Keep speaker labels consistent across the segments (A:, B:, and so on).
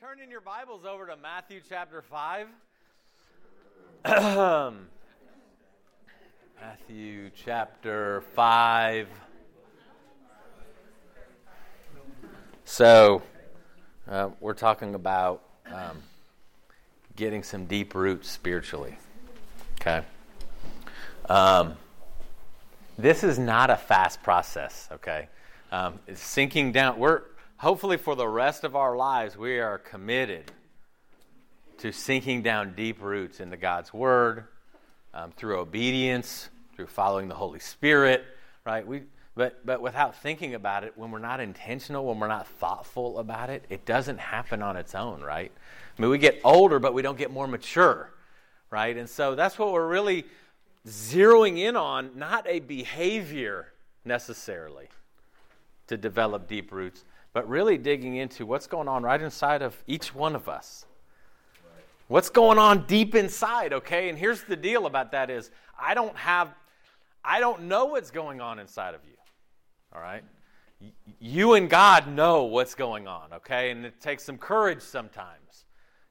A: turn in your Bibles over to Matthew chapter 5. Matthew chapter 5. So, uh, we're talking about um, getting some deep roots spiritually. Okay? Um, this is not a fast process, okay? Um, it's sinking down. We're hopefully for the rest of our lives, we are committed to sinking down deep roots into God's Word um, through obedience, through following the Holy Spirit, right? We, but, but without thinking about it, when we're not intentional, when we're not thoughtful about it, it doesn't happen on its own, right? I mean, we get older, but we don't get more mature, right? And so that's what we're really zeroing in on, not a behavior necessarily to develop deep roots, but really digging into what's going on right inside of each one of us. What's going on deep inside, okay? And here's the deal about that is I don't have I don't know what's going on inside of you. All right? You and God know what's going on, okay? And it takes some courage sometimes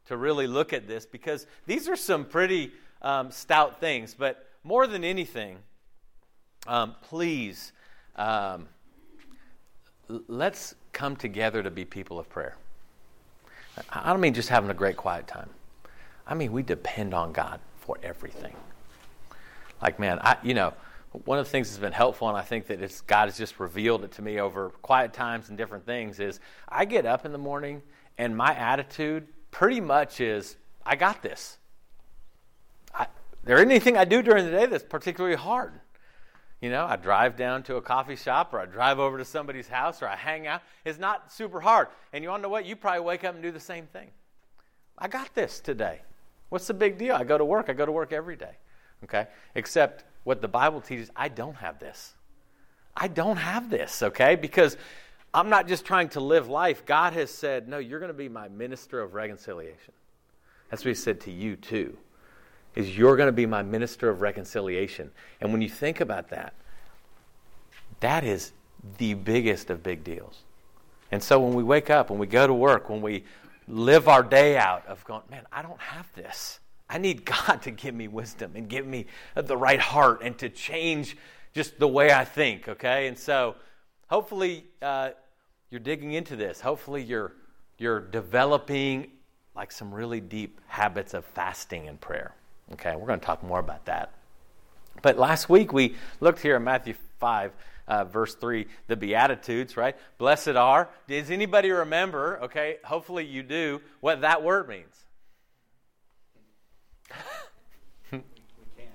A: to really look at this because these are some pretty um, stout things. But more than anything, um, please, um, let's come together to be people of prayer. I don't mean just having a great quiet time. I mean we depend on God for everything. Like man, I you know, one of the things that's been helpful, and I think that it's God has just revealed it to me over quiet times and different things, is I get up in the morning and my attitude pretty much is, I got this. I, there anything I do during the day that's particularly hard. You know, I drive down to a coffee shop or I drive over to somebody's house or I hang out. It's not super hard. And you want to know what? You probably wake up and do the same thing. I got this today. What's the big deal? I go to work. I go to work every day. Okay? Except what the Bible teaches, I don't have this. I don't have this, okay? Because I'm not just trying to live life. God has said, no, you're going to be my minister of reconciliation. That's what He said to you, too is you're going to be my minister of reconciliation. And when you think about that, that is the biggest of big deals. And so when we wake up, when we go to work, when we live our day out of going, man, I don't have this. I need God to give me wisdom and give me the right heart and to change just the way I think, okay? And so hopefully uh, you're digging into this. Hopefully you're, you're developing like some really deep habits of fasting and prayer. Okay, we're going to talk more about that. But last week we looked here in Matthew 5, uh, verse 3, the Beatitudes, right? Blessed are. Does anybody remember, okay, hopefully you do, what that word means? We can't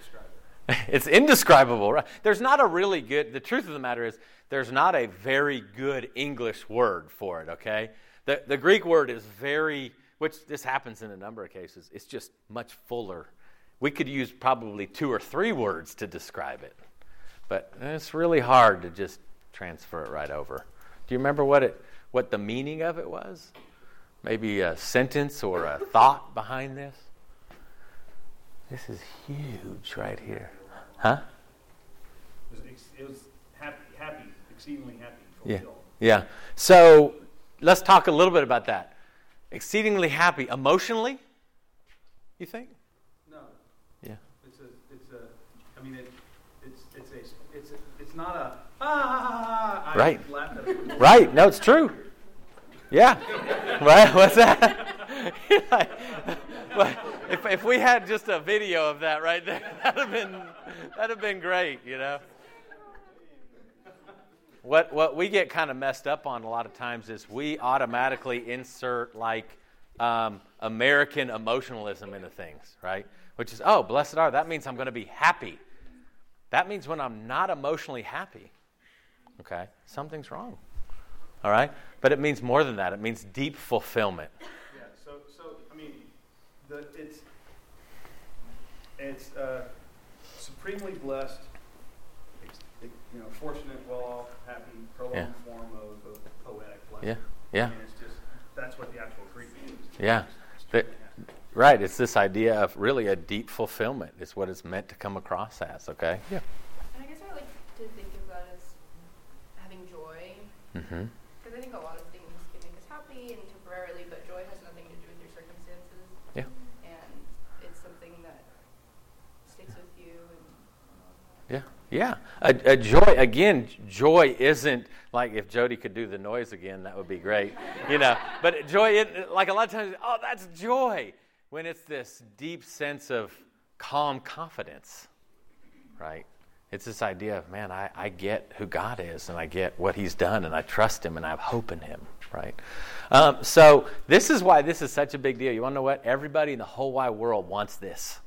A: describe it. it's indescribable, right? There's not a really good, the truth of the matter is, there's not a very good English word for it, okay? The, the Greek word is very which this happens in a number of cases, it's just much fuller. We could use probably two or three words to describe it, but it's really hard to just transfer it right over. Do you remember what it, what the meaning of it was? Maybe a sentence or a thought behind this? This is huge right here. Huh?
B: It was, it was happy, happy, exceedingly happy.
A: Yeah. Yeah. So let's talk a little bit about that exceedingly happy emotionally you think?
B: No.
A: Yeah.
B: It's a it's a i mean it, it's it's a it's a, it's not a ah
A: right. right. No it's true. Yeah. Right? What's that? If, if we had just a video of that right there that'd have been that'd have been great you know what, what we get kind of messed up on a lot of times is we automatically insert like um, American emotionalism into things, right? Which is, oh, blessed are, that means I'm going to be happy. That means when I'm not emotionally happy, okay, something's wrong. All right? But it means more than that. It means deep fulfillment.
B: Yeah, so, so I mean, the, it's, it's uh, supremely blessed you know, fortunate, well-off, happy, prolonged yeah. form of, of poetic blessing.
A: Yeah, yeah.
B: And it's just that's what the actual Greek means.
A: Yeah, but, right. It's this idea of really a deep fulfillment. It's what it's meant to come across as. Okay.
C: Yeah. And I guess I like to think of that as having joy.
A: Mm-hmm.
C: Because I think a lot of things can make us happy and temporarily, but joy
A: Yeah. A, a, joy, again, joy isn't like if Jody could do the noise again, that would be great. you know, but joy, like a lot of times, oh, that's joy. When it's this deep sense of calm confidence, right? It's this idea of, man, I, I get who God is and I get what He's done and I trust Him and I have hope in Him, right? Um, so, this is why this is such a big deal. You want to know what? Everybody in the whole wide world wants this.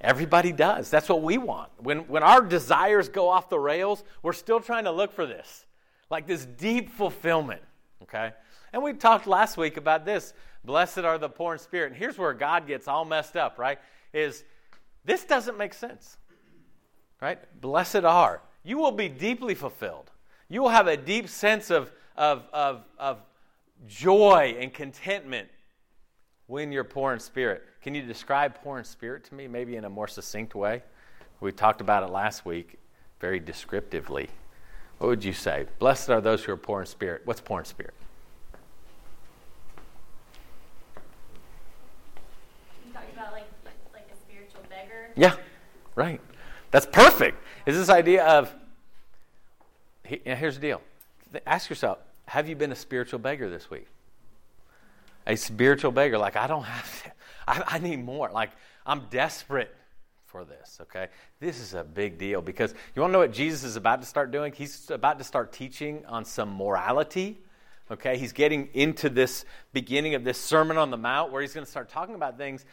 A: Everybody does. That's what we want. When, when our desires go off the rails, we're still trying to look for this, like this deep fulfillment, okay? And we talked last week about this. Blessed are the poor in spirit. And here's where God gets all messed up, right? Is this doesn't make sense, right? Blessed are. You will be deeply fulfilled. You will have a deep sense of, of, of, of joy and contentment when you're poor in spirit. Can you describe poor in spirit to me, maybe in a more succinct way? We talked about it last week very descriptively. What would you say? Blessed are those who are poor in spirit. What's poor in spirit?
C: You about like like a spiritual beggar?
A: Yeah, right. That's perfect. Is this idea of here's the deal. Ask yourself, have you been a spiritual beggar this week? A spiritual beggar, like I don't have I, I need more. Like, I'm desperate for this, okay? This is a big deal because you want to know what Jesus is about to start doing? He's about to start teaching on some morality, okay? He's getting into this beginning of this Sermon on the Mount where he's going to start talking about things.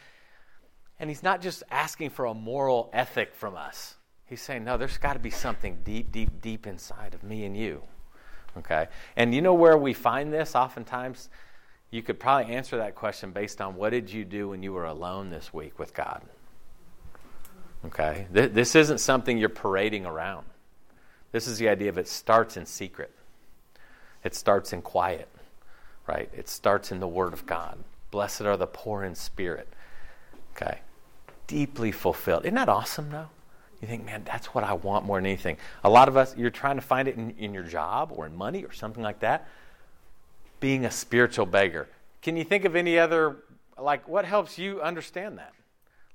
A: And he's not just asking for a moral ethic from us. He's saying, no, there's got to be something deep, deep, deep inside of me and you. Okay? And you know where we find this oftentimes? You could probably answer that question based on what did you do when you were alone this week with God? Okay? This isn't something you're parading around. This is the idea of it starts in secret, it starts in quiet, right? It starts in the Word of God. Blessed are the poor in spirit. Okay? Deeply fulfilled. Isn't that awesome, though? You think, man, that's what I want more than anything. A lot of us, you're trying to find it in, in your job or in money or something like that being a spiritual beggar. Can you think of any other, like, what helps you understand that?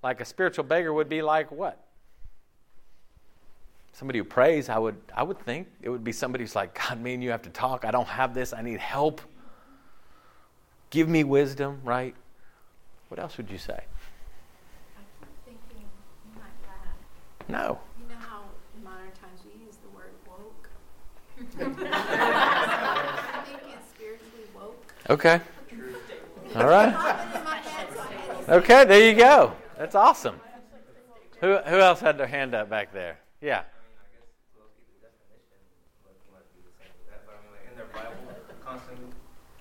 A: Like a spiritual beggar would be like what? Somebody who prays, I would, I would think it would be somebody who's like, God, me and you have to talk. I don't have this. I need help. Give me wisdom, right? What else would you say?
D: I keep thinking you might laugh.
A: No.
D: You know how in modern times we use the word woke?
A: Okay. All right. Okay, there you go. That's awesome. Who, who else had their hand up back there? Yeah.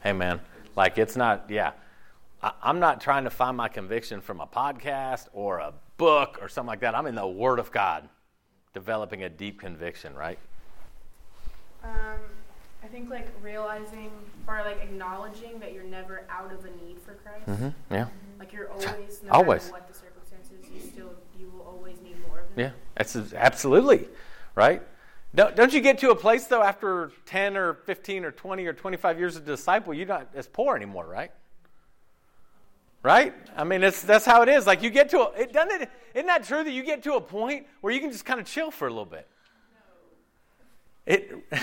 A: Hey, man. Like, it's not, yeah. I'm not trying to find my conviction from a podcast or a book or something like that. I'm in the Word of God, developing a deep conviction, right?
E: Um, I think like realizing or like acknowledging that you're never out of a need for Christ.
A: Mm-hmm. Yeah.
E: Like you're always, no
A: always.
E: matter what the circumstances, you still you will always need more of Him.
A: Yeah, that's absolutely right. Don't, don't you get to a place though after ten or fifteen or twenty or twenty five years of disciple, you're not as poor anymore, right? Right? I mean, it's, that's how it is. Like you get to a, it doesn't it, isn't that true that you get to a point where you can just kind of chill for a little bit? No. It,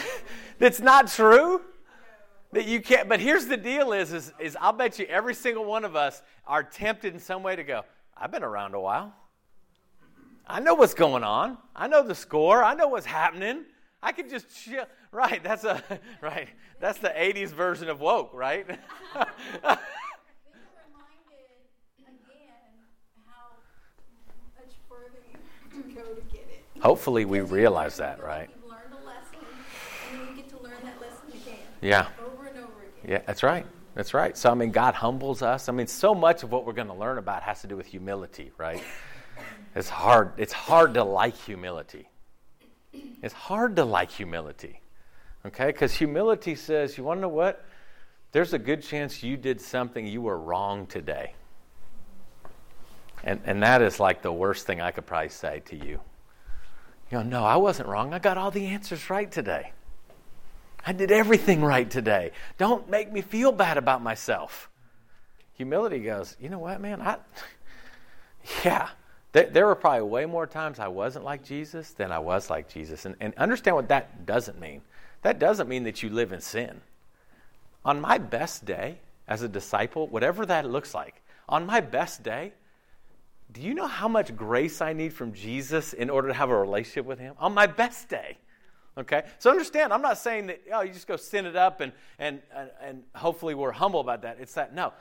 A: that's not true. That you can't. But here's the deal: is, is is I'll bet you every single one of us are tempted in some way to go. I've been around a while. I know what's going on. I know the score. I know what's happening. I can just chill. Right. That's a right. That's the '80s version of woke. Right. Hopefully, we realize that, right? Yeah.
D: Over and over again.
A: Yeah, that's right. That's right. So, I mean, God humbles us. I mean, so much of what we're going to learn about has to do with humility, right? It's hard. It's hard to like humility. It's hard to like humility, okay? Because humility says, you want to know what? There's a good chance you did something you were wrong today. And, and that is like the worst thing I could probably say to you. You know, no, I wasn't wrong. I got all the answers right today. I did everything right today. Don't make me feel bad about myself. Humility goes, you know what, man? I, yeah, There, were probably way more times I wasn't like Jesus than I was like Jesus. And, and understand what that doesn't mean. That doesn't mean that you live in sin. On my best day as a disciple, whatever that looks like, on my best day, do you know how much grace I need from Jesus in order to have a relationship with Him? On my best day. Okay? So understand, I'm not saying that, oh, you just go sin it up and, and, and, and hopefully we're humble about that. It's that, no.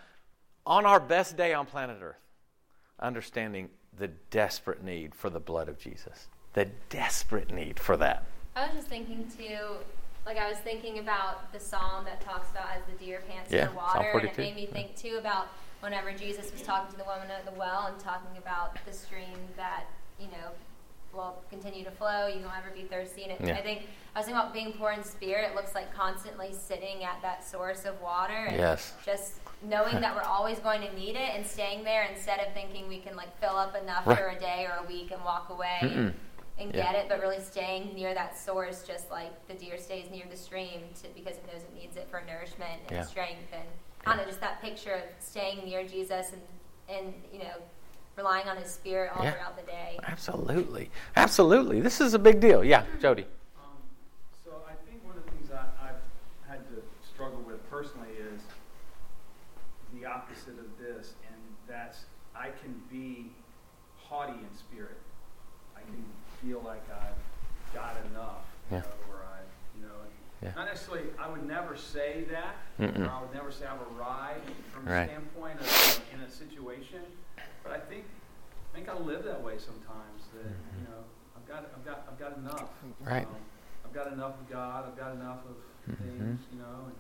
A: On our best day on planet Earth, understanding the desperate need for the blood of Jesus. The desperate need for that.
C: I was just thinking too, like I was thinking about the psalm that talks about as the deer pants
A: Yeah,
C: for water, and it
A: 42.
C: made me think too about whenever Jesus was talking to the woman at the well and talking about the stream that you know will continue to flow. You won't ever be thirsty. And it,
A: Yeah.
C: I think I was thinking about being poor in spirit. It looks like constantly sitting at that source of water. And
A: Yes.
C: Just knowing that we're always going to need it and staying there instead of thinking we can like fill up enough
A: Right.
C: for a day or a week and walk away
A: Mm-mm.
C: and, and
A: Yeah.
C: get it, but really staying near that source, just like the deer stays near the stream to, because it knows it needs it for nourishment and
A: Yeah.
C: strength. And I don't know, just that picture of staying near Jesus and, and you know, relying on his spirit all
A: Yeah.
C: throughout the day.
A: Absolutely. Absolutely. This is a big deal. Yeah, Jody.
B: Um, so I think one of the things I, I've had to struggle with personally is the opposite of this, and that's I can be haughty in spirit. I can feel like I've got enough, you
A: Yeah.
B: or I, you know,
A: Yeah.
B: not necessarily. I would never say that, or I would never say I've arrived from
A: Right.
B: a standpoint of you know, in a situation. But I think I think live that way sometimes. That
A: Mm-hmm.
B: you know, I've got I've got I've got enough.
A: Right.
B: Um, I've got enough of God. I've got enough of
A: Mhm.
B: things, you know,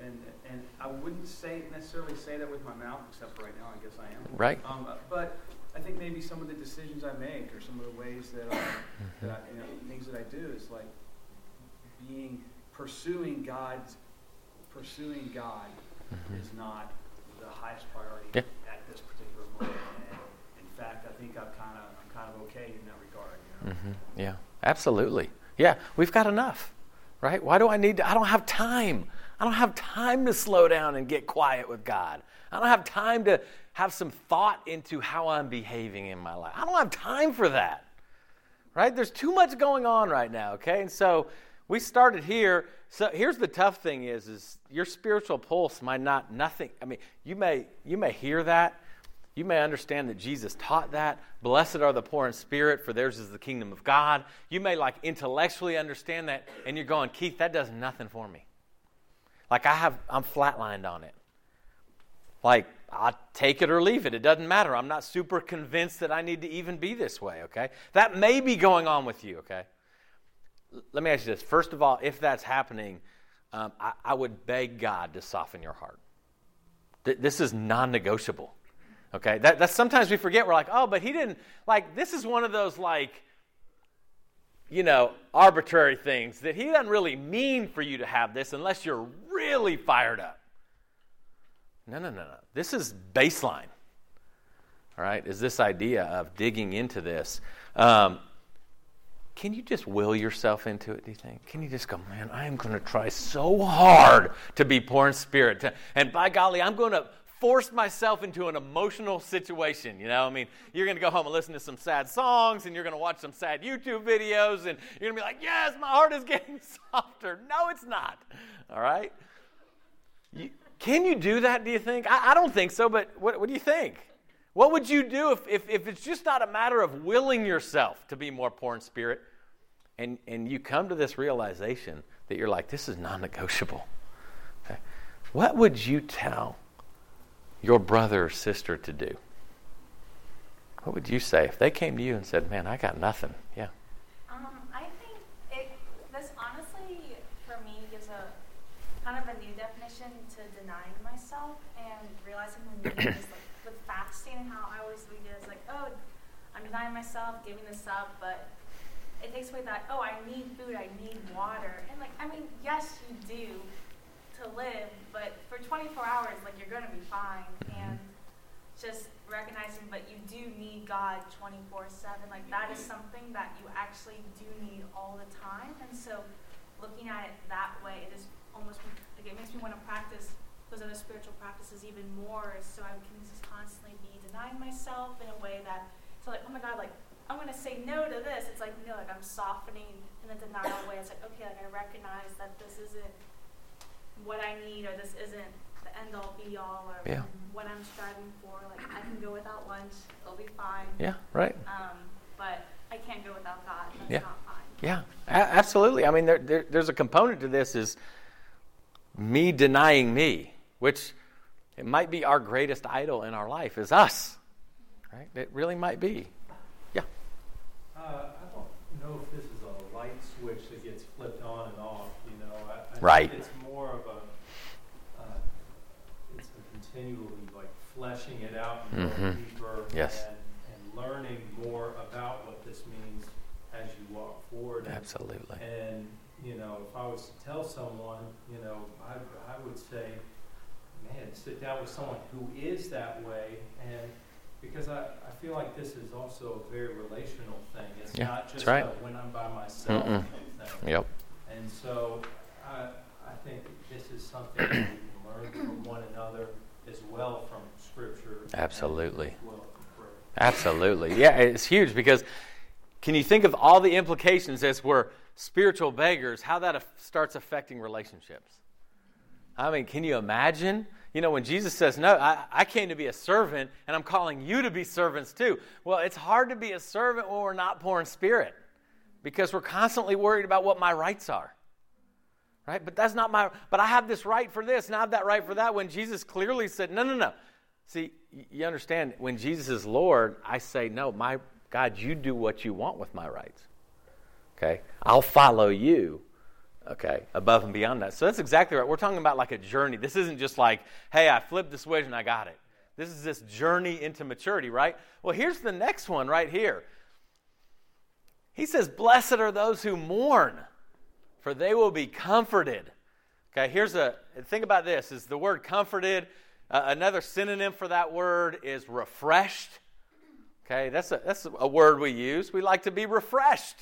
B: and, and and I wouldn't say necessarily say that with my mouth, except right now I guess I am.
A: Right.
B: Um, but I think maybe some of the decisions I make or some of the ways that I, that I, you know, things that I do is like being pursuing God's pursuing God is not the highest priority
A: Mm-hmm. Yeah.
B: at this particular moment. And fact, I think I'm kind of I'm kind of okay in that regard. You know?
A: hmm Yeah, absolutely. Yeah, we've got enough, right? Why do I need to? I don't have time. I don't have time to slow down and get quiet with God. I don't have time to have some thought into how I'm behaving in my life. I don't have time for that, right? There's too much going on right now, okay? And so we started here. So here's the tough thing is, is your spiritual pulse might not nothing. I mean, you may you may hear that, you may understand that Jesus taught that. Blessed are the poor in spirit, for theirs is the kingdom of God. You may like intellectually understand that, and you're going, Keith, that does nothing for me. Like I have, I'm flatlined on it. Like I take it or leave it. It doesn't matter. I'm not super convinced that I need to even be this way. Okay, that may be going on with you. Okay, let me ask you this. First of all, if that's happening, um, I, I would beg God to soften your heart. Th- this is non-negotiable. Okay, that, that's sometimes we forget. We're like, oh, but he didn't like. This is one of those like, you know, arbitrary things that he doesn't really mean for you to have this unless you're really fired up. No, no, no, no. This is baseline. All right, is this idea of digging into this. Um, can you just will yourself into it, do you think? Can you just go, man, I am going to try so hard to be poor in spirit. And by golly, I'm going to force myself into an emotional situation. You know, I mean, you're going to go home and listen to some sad songs and you're going to watch some sad YouTube videos and you're going to be like, yes, my heart is getting softer. No, it's not. All right? You, can you do that, do you think? I, I don't think so, but what, what do you think? What would you do if, if, if it's just not a matter of willing yourself to be more poor in spirit and, and you come to this realization that you're like, this is non negotiable? Okay. What would you tell your brother or sister to do? What would you say if they came to you and said, man, I got nothing? Yeah.
D: Um, I think it, this honestly, for me, gives a kind of a new definition to denying myself and realizing the need is like with fasting and how I always read it as like, oh, I'm denying myself, giving this up, but it takes away that, oh, I need food, I need water. And like, I mean, yes, you do to live, but for 24 hours, like, you're going to be fine. Mm-hmm. And just recognizing, but you do need God 24 7. Like, that is mm-hmm. something that you actually do need all the time. And so, looking at it that way, it is almost like it makes me want to practice those other spiritual practices even more so I can just constantly be denying myself in a way that feel like, oh my God, like I'm gonna say no to this. It's like no, like I'm softening in a denial way. It's like okay, like I recognize that this isn't what I need, or this isn't the end all be all, or
A: Yeah.
D: what I'm striving for. Like I can go without lunch, it'll be fine.
A: Yeah, right.
D: Um, but I can't go without God. That's
A: Yeah.
D: not fine.
A: Yeah, a- absolutely. I mean, there, there, there's a component to this is me denying me, which it might be our greatest idol in our life is us. Right? It really might be. Yeah.
F: Uh, I don't know if this is a light switch that gets flipped on and off, you know. I, I
A: Right.
F: think it's more of a, uh, it's a continually like fleshing it out and going
A: Mhm.
F: deeper
A: Yes.
F: and, and learning more about what this means as you walk forward. And-
A: Absolutely.
F: And, you know, if I was to tell someone, you know, I, I would say, man, sit down with someone who is that way. And because I, I feel like this is also a very relational thing. It's
A: Yeah,
F: not just
A: right.
F: when I'm by myself
A: Mm-mm.
F: thing.
A: Yep.
F: And so I, I think this is something that we can learn from one another as well from Scripture.
A: Absolutely.
F: well from.
A: Absolutely. Yeah, it's huge because can you think of all the implications as we're spiritual beggars, how that af- starts affecting relationships? I mean, can you imagine? You know, when Jesus says, No, I, I came to be a servant, and I'm calling you to be servants too. Well, it's hard to be a servant when we're not poor in spirit because we're constantly worried about what my rights are. Right? But that's not my, but I have this right for this, and I have that right for that. When Jesus clearly said, No, no, no. See, you understand, when Jesus is Lord, I say, No, my God, you do what you want with my rights. Okay? I'll follow you okay, above and beyond that. So that's exactly right. We're talking about like a journey. This isn't just like, hey, I flipped the switch and I got it. This is this journey into maturity, right? Well, here's the next one right here. He says, Blessed are those who mourn, for they will be comforted. Okay, here's a think about this is the word comforted. Uh, another synonym for that word is refreshed. Okay, that's a, that's a word we use. We like to be refreshed.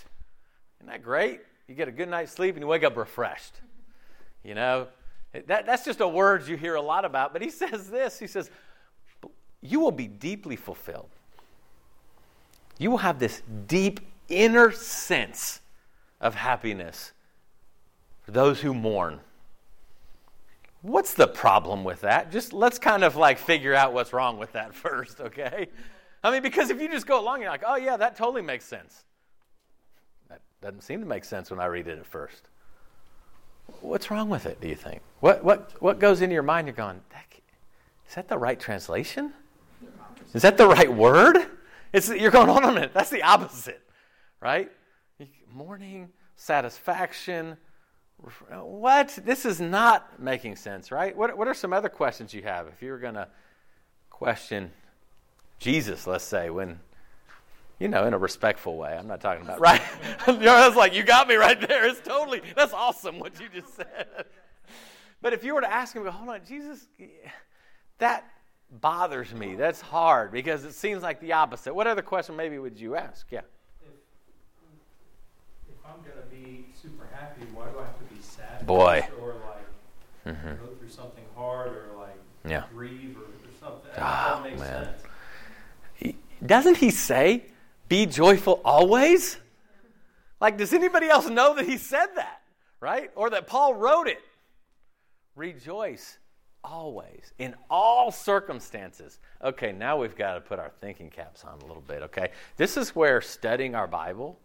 A: Isn't that great? You get a good night's sleep and you wake up refreshed. You know, that, that's just a word you hear a lot about. But he says this he says, You will be deeply fulfilled. You will have this deep inner sense of happiness for those who mourn. What's the problem with that? Just let's kind of like figure out what's wrong with that first, okay? I mean, because if you just go along, you're like, oh, yeah, that totally makes sense. That doesn't seem to make sense when I read it at first. What's wrong with it, do you think? What, what, what goes into your mind? You're going, is that the right translation? Is that the right word? It's, you're going, on a minute, that's the opposite, right? Mourning, satisfaction. What? This is not making sense, right? What, what are some other questions you have if you were going to question Jesus, let's say, when, you know, in a respectful way. I'm not talking about, right? you know, that's like, you got me right there. It's totally, that's awesome what you just said. But if you were to ask him, hold on, Jesus, that bothers me. That's hard because it seems like the opposite. What other question maybe would you ask? Yeah.
F: If, if I'm going to be super happy, why do I have to be sad?
A: Boy.
F: Or like
A: Mm-hmm.
F: go through something hard or like
A: Yeah.
F: grieve or, or something? That
A: Ah, man.
F: sense.
A: Doesn't he say, be joyful always? Like, does anybody else know that he said that, right? Or that Paul wrote it? Rejoice always, in all circumstances. Okay, now we've got to put our thinking caps on a little bit, okay? This is where studying our Bible,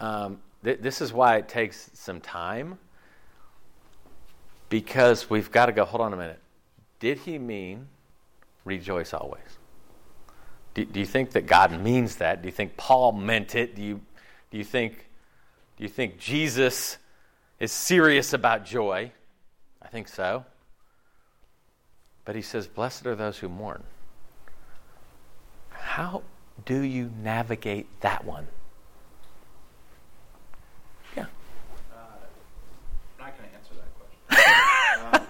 A: um, th- this is why it takes some time because we've got to go, hold on a minute. Did he mean rejoice always? Do, do you think that God means that? Do you think Paul meant it? Do you, do you think do you think Jesus is serious about joy? I think so. But he says, Blessed are those who mourn. How do you navigate that one? Yeah.
G: Uh, not going to answer that question. um,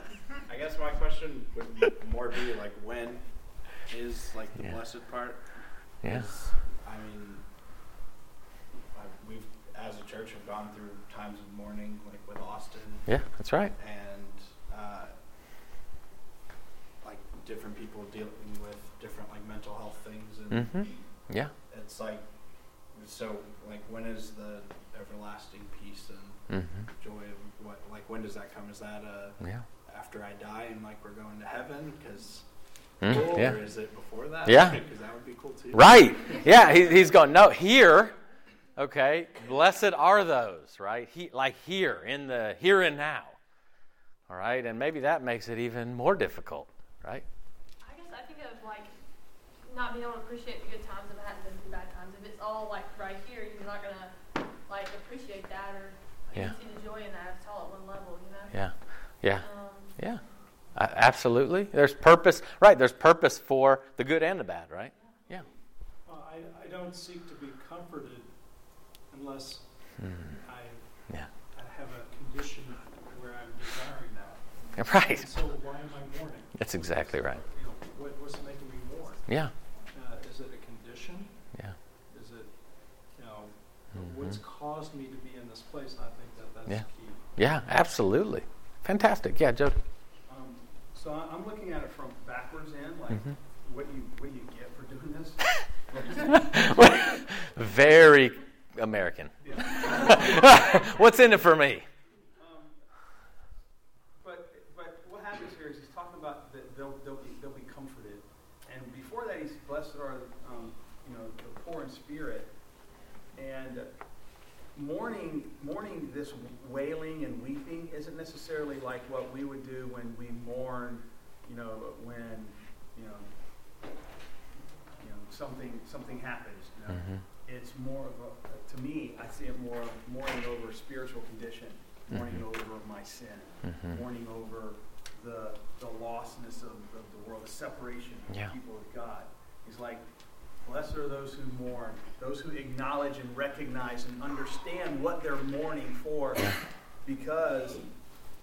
G: I guess my question would more be like, when is like the
A: Yeah.
G: blessed part?
A: Yeah.
G: I mean, I, we've as a church have gone through times of mourning, like with Austin,
A: Yeah, that's right.
G: and uh, like different people dealing with different like mental health things, and
A: hmm Yeah.
G: It's like, so like when is the everlasting peace and
A: Mm-hmm.
G: joy of what? Like when does that come? Is that uh,
A: Yeah.
G: after I die and like we're going to heaven? Because
A: Mm,
G: cool,
A: yeah.
G: is it before that?
A: Yeah.
G: because that would be cool too.
A: Right. Yeah. He, he's going, no, here, okay, blessed are those, right? He, like here, in the here and now. All right. And maybe that makes it even more difficult, right?
E: I guess I think of like not being able to appreciate the good times if it hadn't been through bad times. If it's all like right here, you're not gonna like appreciate that or
A: Yeah.
E: even see the joy in that. If it's all at one level, you know.
A: Yeah. Yeah.
E: Um,
A: Yeah. Uh, absolutely. There's purpose, right? There's purpose for the good and the bad, right? Yeah.
H: Well, I, I don't seek to be comforted unless I,
A: Yeah.
H: I have a condition where I'm desiring that.
A: Right.
H: And so why am I mourning?
A: That's exactly right.
H: You know, what, what's making me mourn?
A: Yeah.
H: Uh, is it a condition?
A: Yeah.
H: Is it, you know,
A: Mhm.
H: what's caused me to be in this place? And I think that that's
A: Yeah.
H: key.
A: Yeah. Absolutely. Fantastic. Yeah, Joe.
B: So I'm looking at it from backwards in, like
A: Mhm.
B: what do you what do you get for doing this?
A: Very American. What's in it for me?
B: Um, but but what happens here is he's talking about that they'll they'll be they'll be comforted, and before that he's blessed are um, you know the poor in spirit, and mourning mourning this wailing and weeping necessarily like what we would do when we mourn, you know when you know you know something something happens. You know?
A: Mhm.
B: it's more of a, to me, I see it more of mourning over a spiritual condition, mourning
A: Mhm.
B: over my sin,
A: Mhm.
B: mourning over the the lostness of, of the world, the separation of
A: Yeah.
B: the people with God. He's like, blessed are those who mourn, those who acknowledge and recognize and understand what they're mourning for, because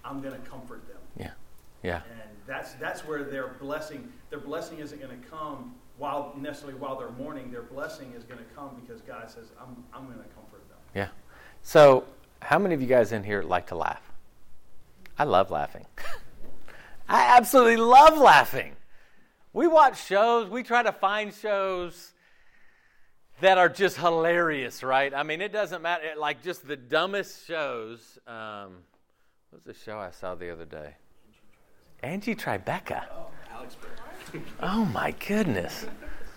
B: I'm going to comfort them.
A: Yeah. Yeah.
B: And that's that's where their blessing their blessing isn't going to come while necessarily while they're mourning. Their blessing is going to come because God says, "I'm I'm going to comfort them."
A: Yeah. So, how many of you guys in here like to laugh? I love laughing. I absolutely love laughing. We watch shows, we try to find shows that are just hilarious, right? I mean, it doesn't matter, it- like just the dumbest shows. Um, what was the show I saw the other day? Angie Tribeca.
G: Oh, Alex
A: Oh my goodness.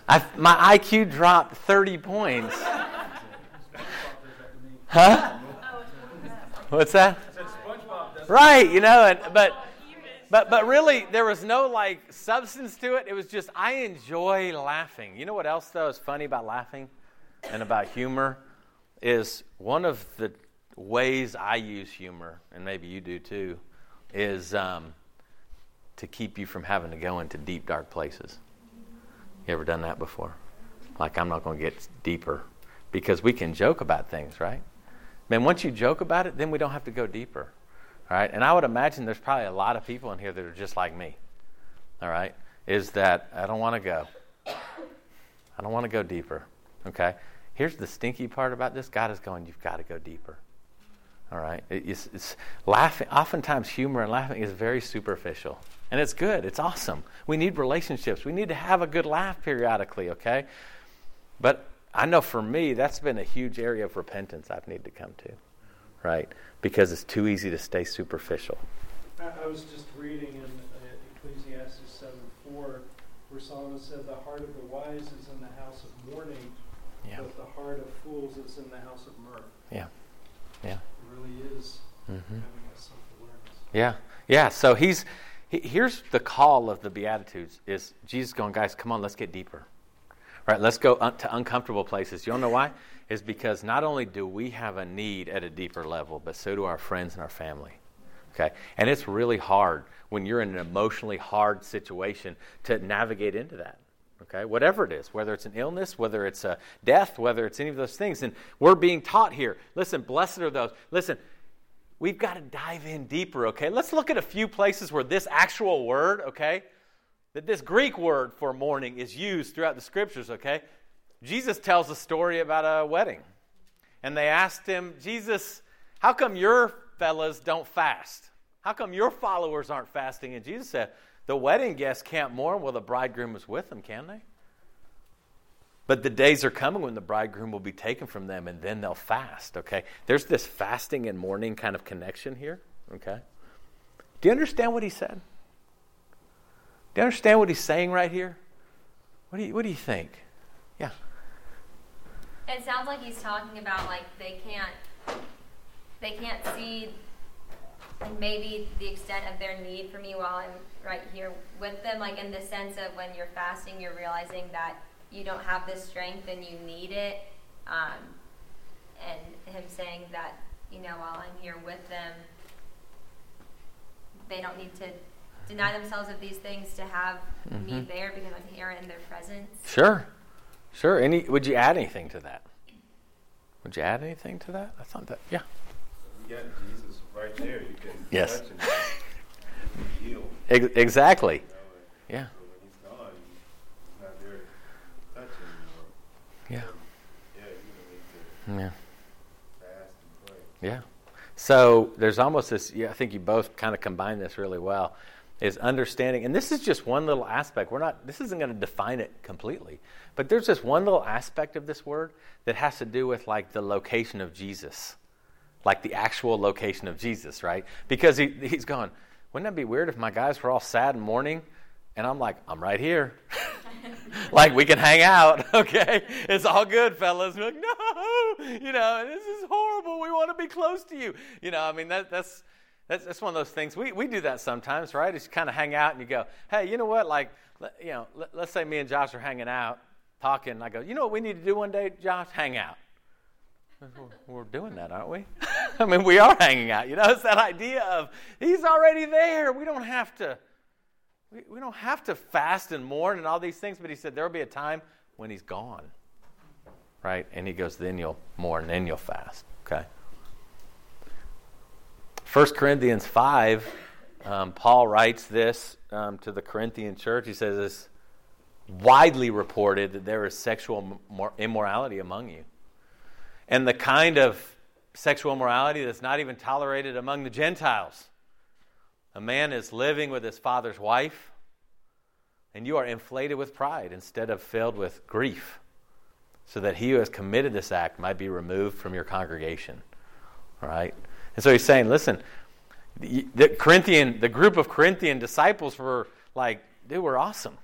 A: I, my IQ dropped 30 points. Huh? What's that?
B: I said SpongeBob does
A: Right, you know, and, but but but really there was no like substance to it. It was just I enjoy laughing. You know what else though is funny about laughing and about humor is one of the ways I use humor, and maybe you do too, is um, to keep you from having to go into deep dark places. You ever done that before? Like I'm not going to get deeper because we can joke about things, right? Man, once you joke about it, then we don't have to go deeper. All right? And I would imagine there's probably a lot of people in here that are just like me. All right? Is that I don't want to go. I don't want to go deeper. Okay? Here's the stinky part about this God is going, you've got to go deeper. All right? It's, it's laughing. Oftentimes, humor and laughing is very superficial. And it's good. It's awesome. We need relationships. We need to have a good laugh periodically, okay? But I know for me, that's been a huge area of repentance I've needed to come to, right? Because it's too easy to stay superficial.
H: I, I was just reading in uh, Ecclesiastes 7 4, where Solomon said, The heart of the wise is in the house of mourning,
A: Yeah.
H: but the heart of fools is in the house of mirth.
A: Yeah.
H: Really is
A: hmm
H: having a self awareness.
A: Yeah. Yeah. So he's he, here's the call of the Beatitudes is Jesus going, guys, come on, let's get deeper. Right, let's go un- to uncomfortable places. You don't know why? Is because not only do we have a need at a deeper level, but so do our friends and our family. Okay? And it's really hard when you're in an emotionally hard situation to navigate into that. Okay? Whatever it is, whether it's an illness, whether it's a death, whether it's any of those things. And we're being taught here listen, blessed are those. Listen, we've got to dive in deeper, okay? Let's look at a few places where this actual word, okay, that this Greek word for mourning is used throughout the scriptures, okay? Jesus tells a story about a wedding. And they asked him, Jesus, how come your fellas don't fast? How come your followers aren't fasting? And Jesus said, The wedding guests can't mourn while the bridegroom is with them, can they? But the days are coming when the bridegroom will be taken from them and then they'll fast, okay? There's this fasting and mourning kind of connection here, okay? Do you understand what he said? Do you understand what he's saying right here? What do you, what do you think? Yeah.
C: It sounds like he's talking about like they can't they can't see like maybe the extent of their need for me while I'm right here with them. Like in the sense of when you're fasting, you're realizing that you don't have this strength and you need it. Um, and him saying that you know while I'm here with them, they don't need to deny themselves of these things to have me
A: Mhm.
C: there because I'm here in their presence.
A: Sure. Sure. Any would you add anything to that? Would you add anything to that? I thought that yeah.
G: You got Jesus right there. You can
A: Yes.
G: touch heal.
A: Exactly.
G: You know,
A: Yeah.
G: so when he's gone, he's not there to touch him anymore.
A: Yeah.
G: Yeah, you need
A: Yeah.
G: to fast and pray.
A: Yeah. So there's almost this, yeah, I think you both kind of combine this really well, is understanding, and this is just one little aspect. We're not, this isn't going to define it completely, but there's just one little aspect of this word that has to do with like the location of Jesus, like the actual location of Jesus, right? Because he, he's going, wouldn't that be weird if my guys were all sad and mourning? And I'm like, I'm right here. like we can hang out, okay? It's all good, fellas. We're like, no, you know, this is horrible. We want to be close to you. You know, I mean, that, that's that's that's one of those things. We we do that sometimes, right? It's kind of hang out and you go, hey, you know what? Like, you know, let, let's say me and Josh are hanging out, talking. And I go, you know what we need to do one day, Josh? Hang out. We're, doing that, aren't we? I mean, we are hanging out. You know, it's that idea of he's already there. We don't have to. We, we don't have to fast and mourn and all these things, but he said there will be a time when he's gone. Right? And he goes, then you'll mourn, then you'll fast. Okay? 1 Corinthians 5, um, Paul writes this um, to the Corinthian church. He says, It's widely reported that there is sexual immorality among you. And the kind of sexual immorality that's not even tolerated among the Gentiles. A man is living with his father's wife, and you are inflated with pride instead of filled with grief, so that he who has committed this act might be removed from your congregation. Right? And so he's saying, listen, the, the Corinthian, the group of Corinthian disciples were like, dude, we're awesome.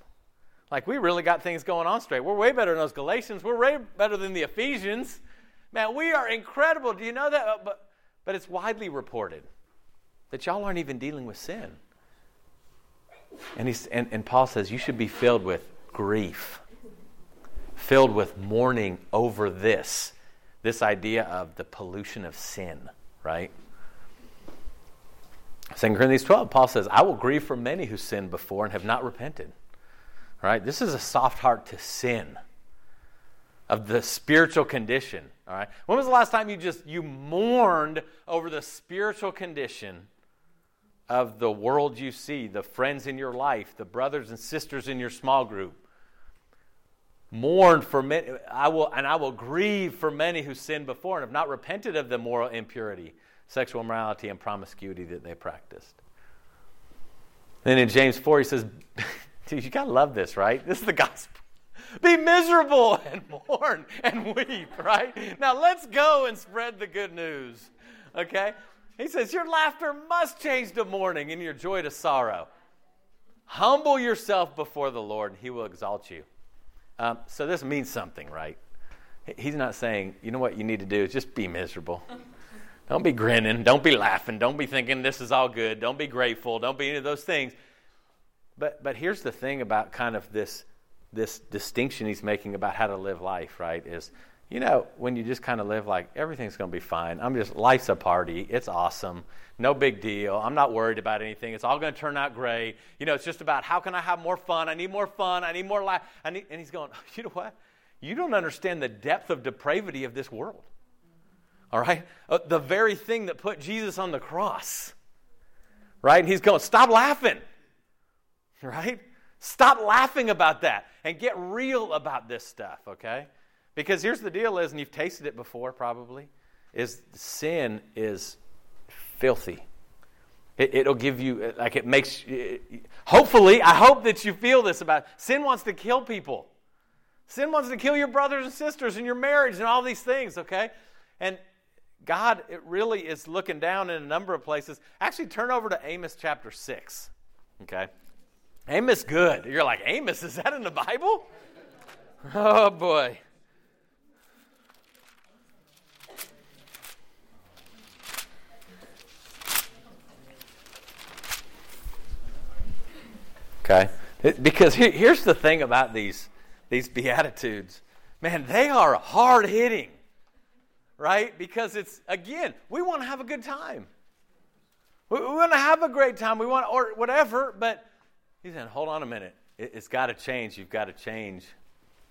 A: Like, we really got things going on straight. We're way better than those Galatians. We're way better than the Ephesians. Man, we are incredible. Do you know that? Uh, But, but it's widely reported that y'all aren't even dealing with sin. And, he's, and, and Paul says you should be filled with grief, filled with mourning over this, this idea of the pollution of sin, right? 2 Corinthians 12, Paul says, I will grieve for many who sinned before and have not repented. Right? This is a soft heart to sin of the spiritual condition. All right. When was the last time you just you mourned over the spiritual condition of the world you see, the friends in your life, the brothers and sisters in your small group? Mourned for many, I will, and I will grieve for many who sinned before and have not repented of the moral impurity, sexual immorality, and promiscuity that they practiced. Then in James 4, he says, Dude, you gotta love this, right? This is the gospel. Be miserable and mourn and weep, right? Now let's go and spread the good news. Okay? He says, Your laughter must change to mourning and your joy to sorrow. Humble yourself before the Lord, and he will exalt you. Um, so this means something, right? He's not saying, you know what you need to do is just be miserable. Don't be grinning. Don't be laughing. Don't be thinking this is all good. Don't be grateful. Don't be any of those things. But but here's the thing about kind of this this distinction he's making about how to live life, right? Is you know, when you just kind of live like everything's going to be fine. I'm just life's a party. It's awesome. No big deal. I'm not worried about anything. It's all going to turn out great. You know, it's just about how can I have more fun? I need more fun. I need more life. I need and he's going, "You know what? You don't understand the depth of depravity of this world." All right? Uh, the very thing that put Jesus on the cross. Right? And he's going, "Stop laughing." Right? Stop laughing about that and get real about this stuff, okay? Because here's the deal is, and you've tasted it before probably, is sin is filthy. It, will give you, like it makes, hopefully, I hope that you feel this about, sin wants to kill people. Sin wants to kill your brothers and sisters and your marriage and all these things, okay? And God it really is looking down in a number of places. Actually, turn over to Amos chapter 6, okay? Amos good. You're like, Amos, is that in the Bible? Oh, boy. Okay? Because here's the thing about these, these Beatitudes man, they are hard hitting, right? Because it's, again, we want to have a good time. We, we want to have a great time. We want, or whatever, but he's saying, hold on a minute. It, has got to change. You've got to change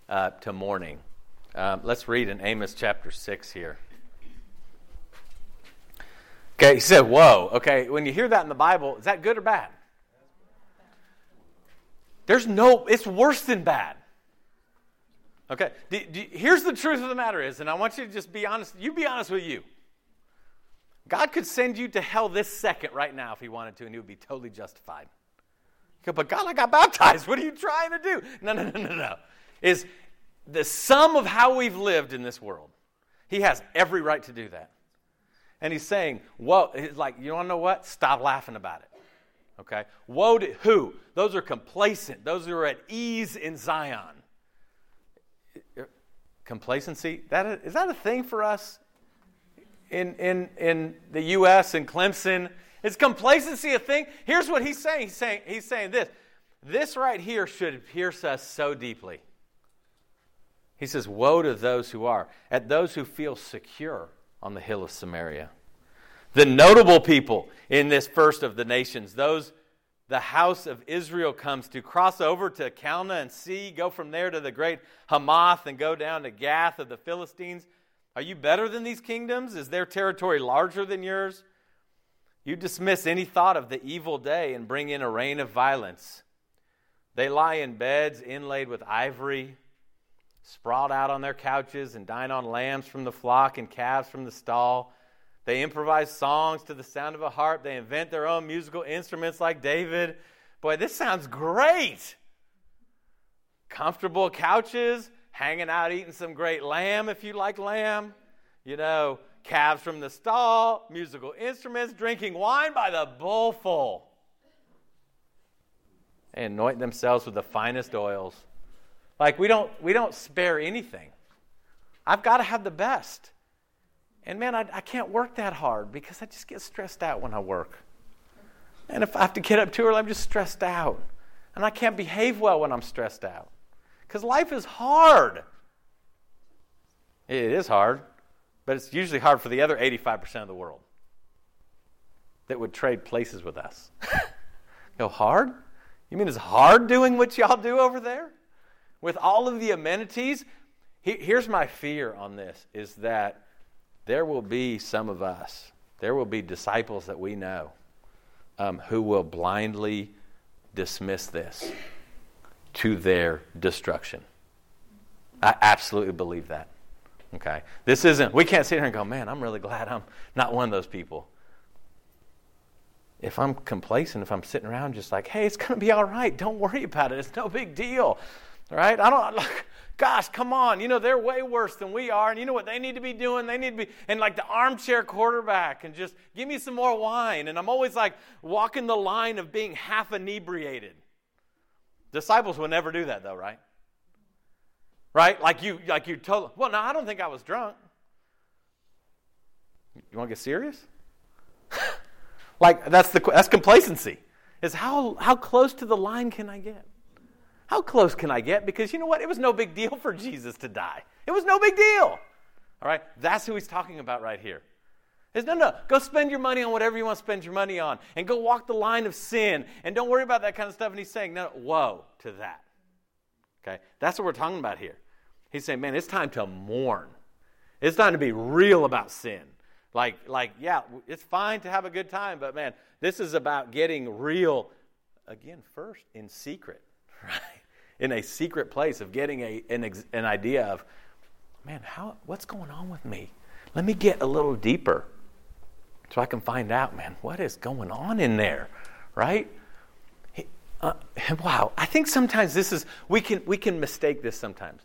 A: uh, to mourning. Um, let's read in Amos chapter 6 here. Okay, he said, Whoa. Okay, when you hear that in the Bible, is that good or bad? There's no, it's worse than bad. Okay, do, do, here's the truth of the matter is, and I want you to just be honest, you be honest with you. God could send you to hell this second right now if he wanted to, and he would be totally justified. But God, I got baptized. What are you trying to do? No, no, no, no, no. Is the sum of how we've lived in this world. He has every right to do that. And he's saying, well, he's like, you want to know what? Stop laughing about it. Okay? Woe to who? Those are complacent. Those who are at ease in Zion. Complacency? That is that a thing for us in, in, in the U.S. and Clemson? Is complacency a thing? Here's what he's saying. He's saying, he's saying this. This right here should pierce us so deeply. He says, Woe to those who are, at those who feel secure on the hill of Samaria the notable people in this first of the nations, those the house of Israel comes to cross over to Calneh and see, go from there to the great Hamath and go down to Gath of the Philistines. Are you better than these kingdoms? Is their territory larger than yours? You dismiss any thought of the evil day and bring in a reign of violence. They lie in beds inlaid with ivory, sprawled out on their couches, and dine on lambs from the flock and calves from the stall. They improvise songs to the sound of a harp. They invent their own musical instruments like David. Boy, this sounds great. Comfortable couches, hanging out eating some great lamb if you like lamb. You know, calves from the stall, musical instruments, drinking wine by the bowlful. They anoint themselves with the finest oils. Like we don't we don't spare anything. I've got to have the best. And man, I, I can't work that hard because I just get stressed out when I work. And if I have to get up too early, I'm just stressed out. And I can't behave well when I'm stressed out. Because life is hard. It is hard, but it's usually hard for the other 85% of the world that would trade places with us. Go, hard? You mean it's hard doing what y'all do over there? With all of the amenities? Here's my fear on this is that there will be some of us, there will be disciples that we know um, who will blindly dismiss this to their destruction. I absolutely believe that. Okay? This isn't, we can't sit here and go, man, I'm really glad I'm not one of those people. If I'm complacent, if I'm sitting around just like, hey, it's going to be all right, don't worry about it, it's no big deal. Right? I don't, look, Gosh, come on. You know, they're way worse than we are. And you know what they need to be doing? They need to be, and like the armchair quarterback, and just give me some more wine. And I'm always like walking the line of being half inebriated. Disciples would never do that, though, right? Right? Like you, like you told, well, no, I don't think I was drunk. You want to get serious? like that's the that's complacency. Is how how close to the line can I get? How close can I get? Because you know what? It was no big deal for Jesus to die. It was no big deal. All right? That's who he's talking about right here. Is no, no, go spend your money on whatever you want to spend your money on and go walk the line of sin and don't worry about that kind of stuff. And he's saying, no, woe to that. Okay? That's what we're talking about here. He's saying, man, it's time to mourn. It's time to be real about sin. Like, like, yeah, it's fine to have a good time, but man, this is about getting real, again, first in secret, right? in a secret place of getting a, an, an idea of, man, how, what's going on with me? Let me get a little deeper so I can find out, man, what is going on in there, right? Uh, wow, I think sometimes this is, we can, we can mistake this sometimes.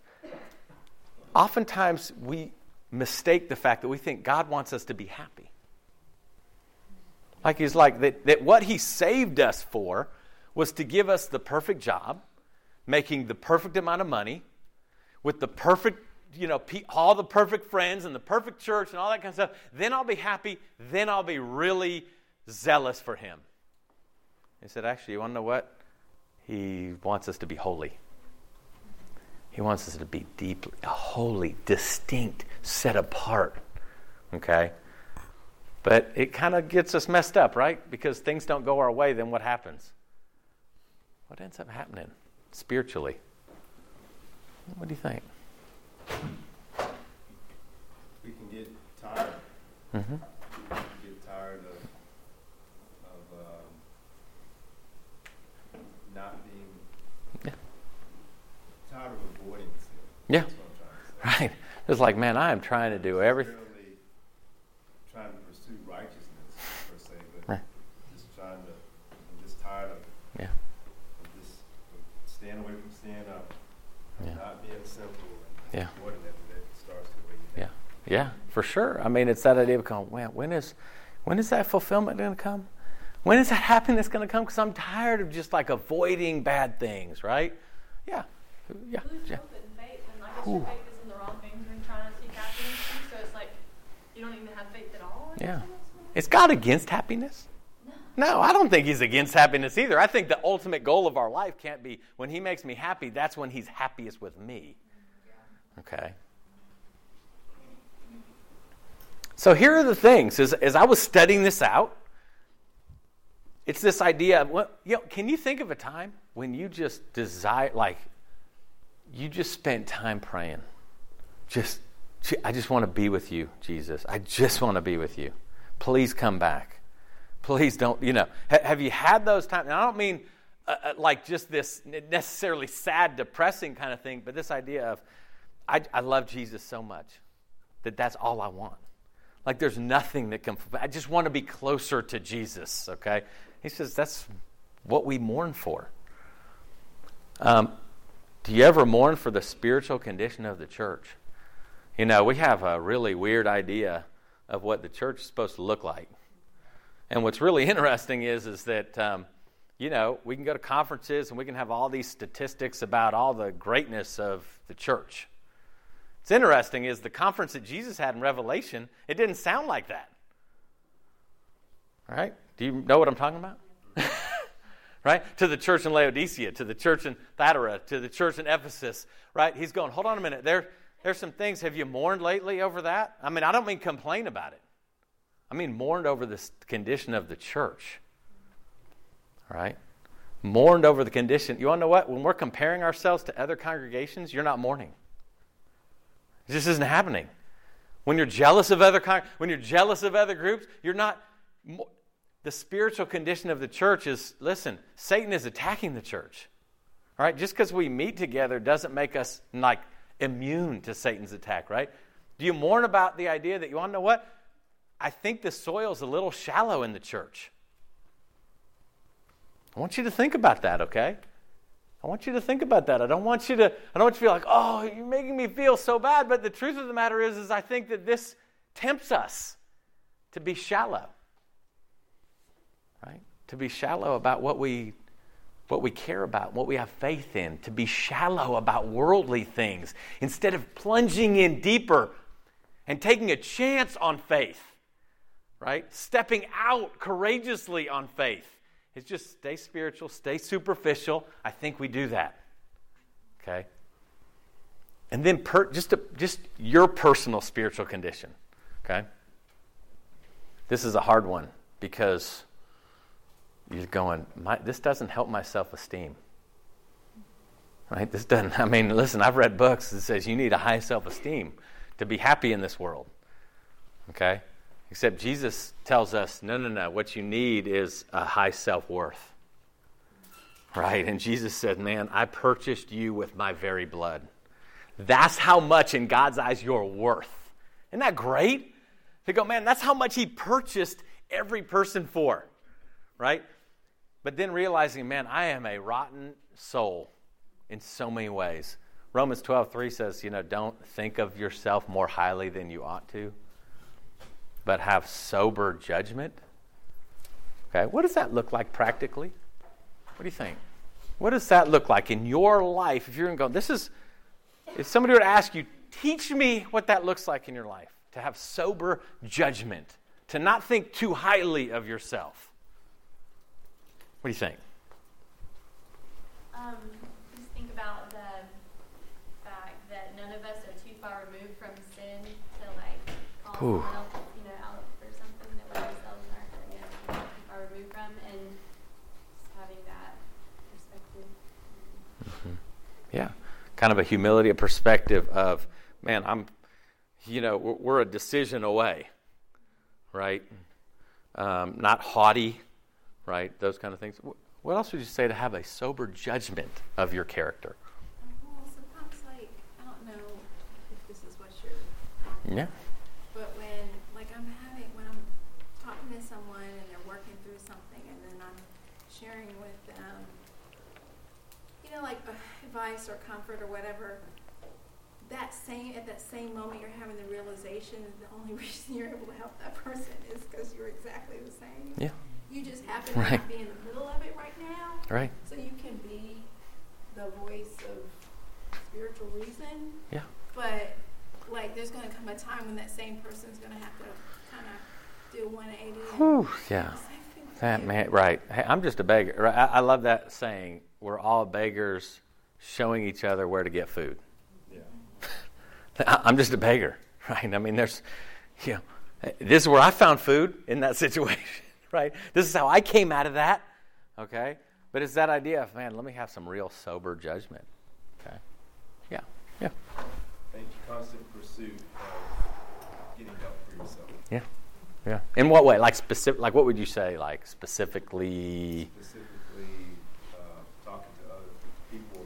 A: Oftentimes we mistake the fact that we think God wants us to be happy. Like he's like that, that what he saved us for was to give us the perfect job, making the perfect amount of money, with the perfect, you know, all the perfect friends and the perfect church and all that kind of stuff. Then I'll be happy. Then I'll be really zealous for him. He said, actually, you want to know what? He wants us to be holy. He wants us to be deeply, holy, distinct, set apart. Okay? But it kind of gets us messed up, right? Because things don't go our way, then what happens? What ends up happening spiritually? What do you think?
I: We can get tired.
A: Mm-hmm.
I: We can get tired of, of um, not being
A: Yeah.
I: tired of avoiding sin.
A: Yeah.
I: That's what I'm trying to say.
A: Right. It's like, man, I am trying to do everything.
I: Trying to pursue righteousness per se, but
A: Right.
I: just trying to. I'm just tired of,
A: Yeah.
I: of just staying away from staying up,
A: Yeah.
I: not being simple, and
A: Yeah.
I: avoiding it, starts to weigh
A: Yeah. Yeah, for sure. I mean, it's that idea of going, well, when is, when is that fulfillment going to come? When is that happiness going to come? Because I'm tired of just like avoiding bad things, right? Yeah. Yeah. Yeah.
E: hope and faith, and I guess
A: Whew.
E: faith is in the wrong things when you're trying to seek happiness. too, So it's like you don't even have faith at all.
A: Yeah.
E: in this one.
A: Is God against happiness? No, I don't think he's against happiness either. I think the ultimate goal of our life can't be when he makes me happy, that's when he's happiest with me. Okay. So here are the things. As, as I was studying this out, it's this idea of, well, you know, can you think of a time when you just desire, like, you just spent time praying? Just, I just want to be with you, Jesus. I just want to be with you. Please come back. Please don't, you know, ha- have you had those times? And I don't mean uh, uh, like just this necessarily sad, depressing kind of thing, but this idea of, I, I love Jesus so much that that's all I want. Like there's nothing that can, I just want to be closer to Jesus, okay? He says that's what we mourn for. Um, do you ever mourn for the spiritual condition of the church? You know, we have a really weird idea of what the church is supposed to look like. And what's really interesting is, is that, um, you know, we can go to conferences and we can have all these statistics about all the greatness of the church. What's interesting is the conference that Jesus had in Revelation, it didn't sound like that. All right? Do you know what I'm talking about? Right? To the church in Laodicea, to the church in Thyatira, to the church in Ephesus, right? He's going, hold on a minute. There, there's some things. Have you mourned lately over that? I mean, I don't mean complain about it. I mean, mourned over the condition of the church. Right? Mourned over the condition. You want to know what? When we're comparing ourselves to other congregations, you're not mourning. Just isn't happening. When you're jealous of other con- when you're jealous of other groups, you're not. Mo- the spiritual condition of the church is listen. Satan is attacking the church. All right, just because we meet together doesn't make us like immune to Satan's attack. Right? Do you mourn about the idea that you want to know what? I think the soil's a little shallow in the church. I want you to think about that, okay? I want you to think about that. I don't want you to I don't want you to feel like, "Oh, you're making me feel so bad." But the truth of the matter is is I think that this tempts us to be shallow. To be shallow about what we what we care about, what we have faith in, to be shallow about worldly things instead of plunging in deeper and taking a chance on faith. Right? Stepping out courageously on faith. It's just stay spiritual, stay superficial. I think we do that. Okay? And then per, just, a, just your personal spiritual condition. Okay? This is a hard one because you're going, this doesn't help my self esteem. Right? This doesn't, I mean, listen, I've read books that says you need a high self esteem to be happy in this world. Okay? Except Jesus tells us, no, no, no, what you need is a high self worth. Right? And Jesus said, man, I purchased you with my very blood. That's how much in God's eyes you're worth. Isn't that great? To go, man, that's how much He purchased every person for. Right? But then realizing, man, I am a rotten soul in so many ways. Romans 12:3 says, you know, don't think of yourself more highly than you ought to, but have sober judgment. Okay, what does that look like practically? What do you think? What does that look like in your life if you're going to go, this is, if somebody were to ask you, teach me what that looks like in your life, to have sober judgment, to not think too highly of yourself. What do you think?
E: Um, just think about the fact that none of us are too far removed from sin to like call
A: Whew.
E: someone else, you know, out for something that we ourselves aren't, you know, too far removed from, and just having that perspective.
A: Yeah, kind of a humility, a perspective of, man, I'm, you know, we're, we're a decision away, right? Um, not haughty, right? Those kind of things. What else would you say to have a sober judgment of your character?
J: Well, sometimes, like, I don't know if this is what you're,
A: Yeah.
J: but when, like, I'm having, when I'm talking to someone and they're working through something and then I'm sharing with them, you know, like uh, advice or comfort or whatever, that same, at that same moment you're having the realization that the only reason you're able to help that person is because you're exactly the same.
A: Yeah.
J: You just happen to
A: Right.
J: not be in the middle of it right now.
A: Right.
J: So you can be the voice of spiritual reason,
A: Yeah.
J: but like there's gonna come a time when that same person's gonna have to kind of do 180. and
A: Whew, yeah.
J: the same thing for
A: That man, right? Hey, I'm just a beggar. Right? I, I love that saying. We're all beggars, showing each other where to get food.
I: Yeah.
A: I- I'm just a beggar, right? I mean, there's, you know, this is where I found food in that situation, right? This is how I came out of that, okay? But it's that idea of, man, let me have some real sober judgment, okay? Yeah, yeah,
I: And constant pursuit of getting help for yourself.
A: yeah, yeah. In what way? Like specific? Like what would you say? Like specifically?
I: Specifically, uh, talking to other people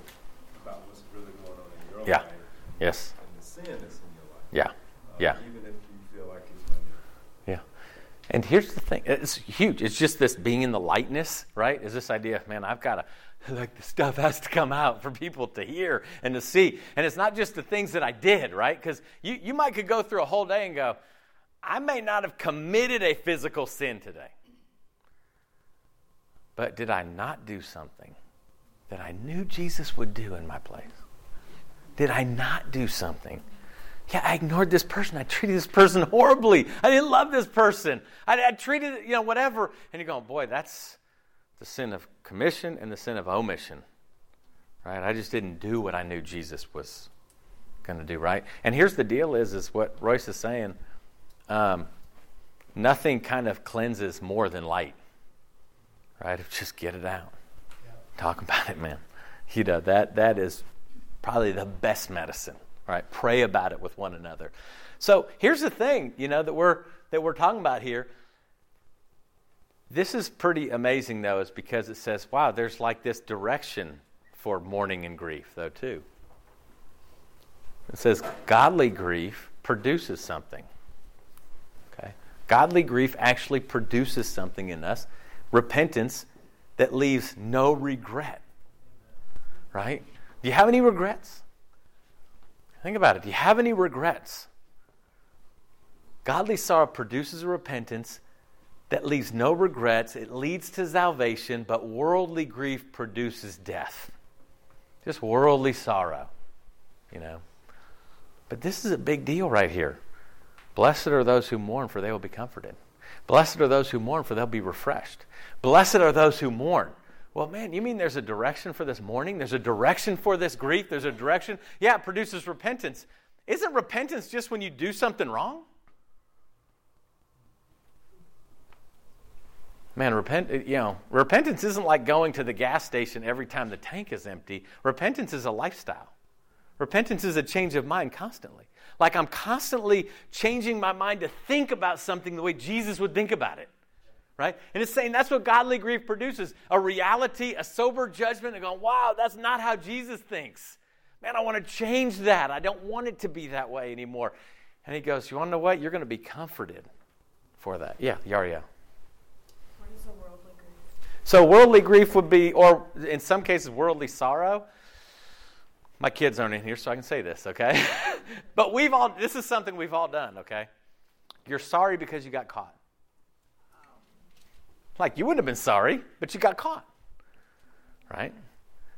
I: about what's really going on in your
A: Yeah.
I: life
A: Yes.
I: and the sin that's in your life.
A: Yeah.
I: Uh,
A: Yeah.
I: Even if you feel like it's minor.
A: Yeah. And here's the thing it's huge. It's just this being in the lightness, right? Is this idea of, man, I've got to, like, the stuff has to come out for people to hear and to see. And it's not just the things that I did, right? Because you, you might could go through a whole day and go, I may not have committed a physical sin today. But did I not do something that I knew Jesus would do in my place? Did I not do something? Yeah, I ignored this person. I treated this person horribly. I didn't love this person. I, I treated you know, whatever. And you're going, boy, that's the sin of commission and the sin of omission, right? I just didn't do what I knew Jesus was going to do, right? And here's the deal: is is what Royce is saying. Um, nothing kind of cleanses more than light, right? Just get it out. Talk about it, man. You know that that is probably the best medicine, right? Pray about it with one another. So here's the thing, you know, that we're that we're talking about here. This is pretty amazing, though, is because it says, wow, there's like this direction for mourning and grief, though, too. It says, godly grief produces something. Okay? Godly grief actually produces something in us repentance that leaves no regret. Right? Do you have any regrets? Think about it. Do you have any regrets? Godly sorrow produces a repentance that leaves no regrets. It leads to salvation, but worldly grief produces death. Just worldly sorrow, you know. But this is a big deal right here. Blessed are those who mourn, for they will be comforted. Blessed are those who mourn, for they'll be refreshed. Blessed are those who mourn. Well, man, you mean there's a direction for this mourning? There's a direction for this grief? There's a direction? Yeah, it produces repentance. Isn't repentance just when you do something wrong? Man, repent, you know, repentance isn't like going to the gas station every time the tank is empty. Repentance is a lifestyle. Repentance is a change of mind constantly. Like I'm constantly changing my mind to think about something the way Jesus would think about it. Right? And it's saying that's what godly grief produces a reality, a sober judgment, and going, wow, that's not how Jesus thinks. Man, I want to change that. I don't want it to be that way anymore. And he goes, You want to know what? You're going to be comforted for that. Yeah, Yaria.
E: What is a worldly grief?
A: So worldly grief would be, or in some cases, worldly sorrow. My kids aren't in here, so I can say this, okay? but we've all, this is something we've all done, okay? You're sorry because you got caught. Like, you wouldn't have been sorry, but you got caught, right?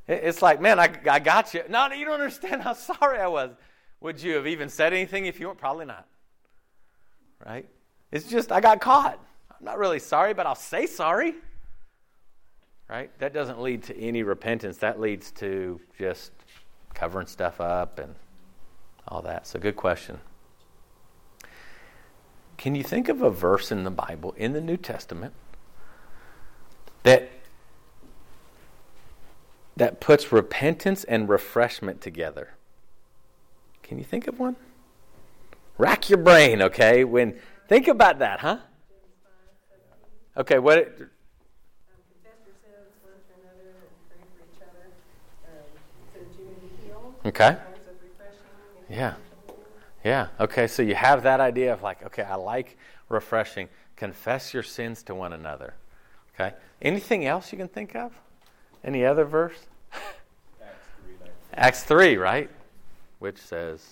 A: It's like, man, I, I got you. No, you don't understand how sorry I was. Would you have even said anything if you weren't? Probably not, right? It's just, I got caught. I'm not really sorry, but I'll say sorry, right? That doesn't lead to any repentance. That leads to just covering stuff up and all that. So, good question. Can you think of a verse in the Bible, in the New Testament, that that puts repentance and refreshment together? Can you think of one? Rack your brain, okay? When think about that, huh? Okay, what Okay. Yeah. Yeah. Okay, so you have that idea of like, okay, I like refreshing. Confess your sins to one another. Okay. Anything else you can think of? Any other verse?
G: Acts 3,
A: Acts 3, right? Which says,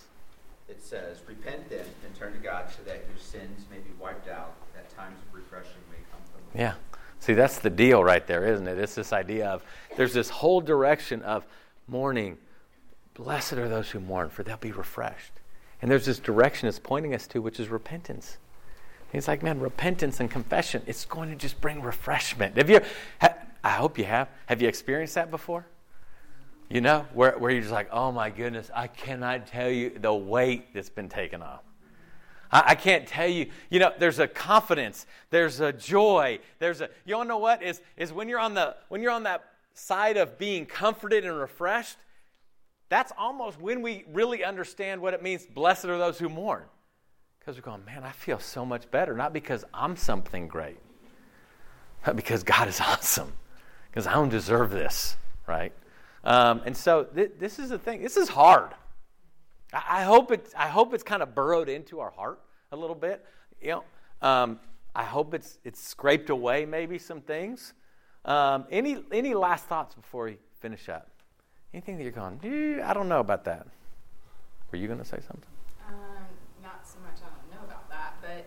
K: It says, Repent then and turn to God so that your sins may be wiped out, that times of refreshing may come from the
A: yeah. See, that's the deal right there, isn't it? It's this idea of there's this whole direction of mourning. Blessed are those who mourn, for they'll be refreshed. And there's this direction it's pointing us to, which is repentance. He's like, man, repentance and confession, it's going to just bring refreshment. Have you, ha, I hope you have. Have you experienced that before? You know, where, where you're just like, oh my goodness, I cannot tell you the weight that's been taken off. I, I can't tell you, you know, there's a confidence, there's a joy, there's a, you to know what is, is when you're on the, when you're on that side of being comforted and refreshed, that's almost when we really understand what it means blessed are those who mourn. Because we're going, man, I feel so much better. Not because I'm something great, but because God is awesome. Because I don't deserve this, right? Um, and so th- this is the thing. This is hard. I, I hope it's, I hope it's kind of burrowed into our heart a little bit. You know, um, I hope it's, it's scraped away maybe some things. Um, any, any last thoughts before we finish up? Anything that you're going, I don't know about that. Were you going to say something?
L: Um, not so much I don't know about that, but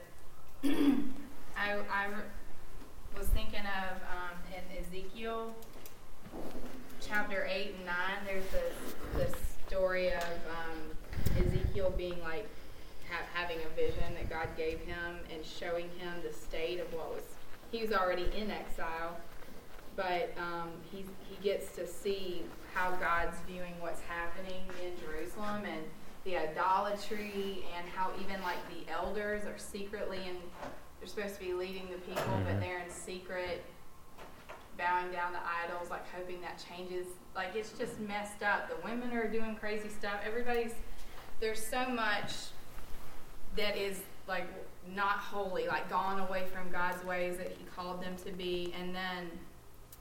L: I, I was thinking of um, in Ezekiel chapter 8 and 9, there's this, this story of um, Ezekiel being like ha- having a vision that God gave him and showing him the state of what was, he was already in exile, but um, he, he gets to see how God's viewing what's happening in Jerusalem and the idolatry and how even like the elders are secretly and they're supposed to be leading the people, but
A: Mhm.
L: they're in secret bowing down to idols, like hoping that changes. Like it's just messed up. The women are doing crazy stuff. Everybody's there's so much that is like not holy, like gone away from God's ways that He called them to be, and then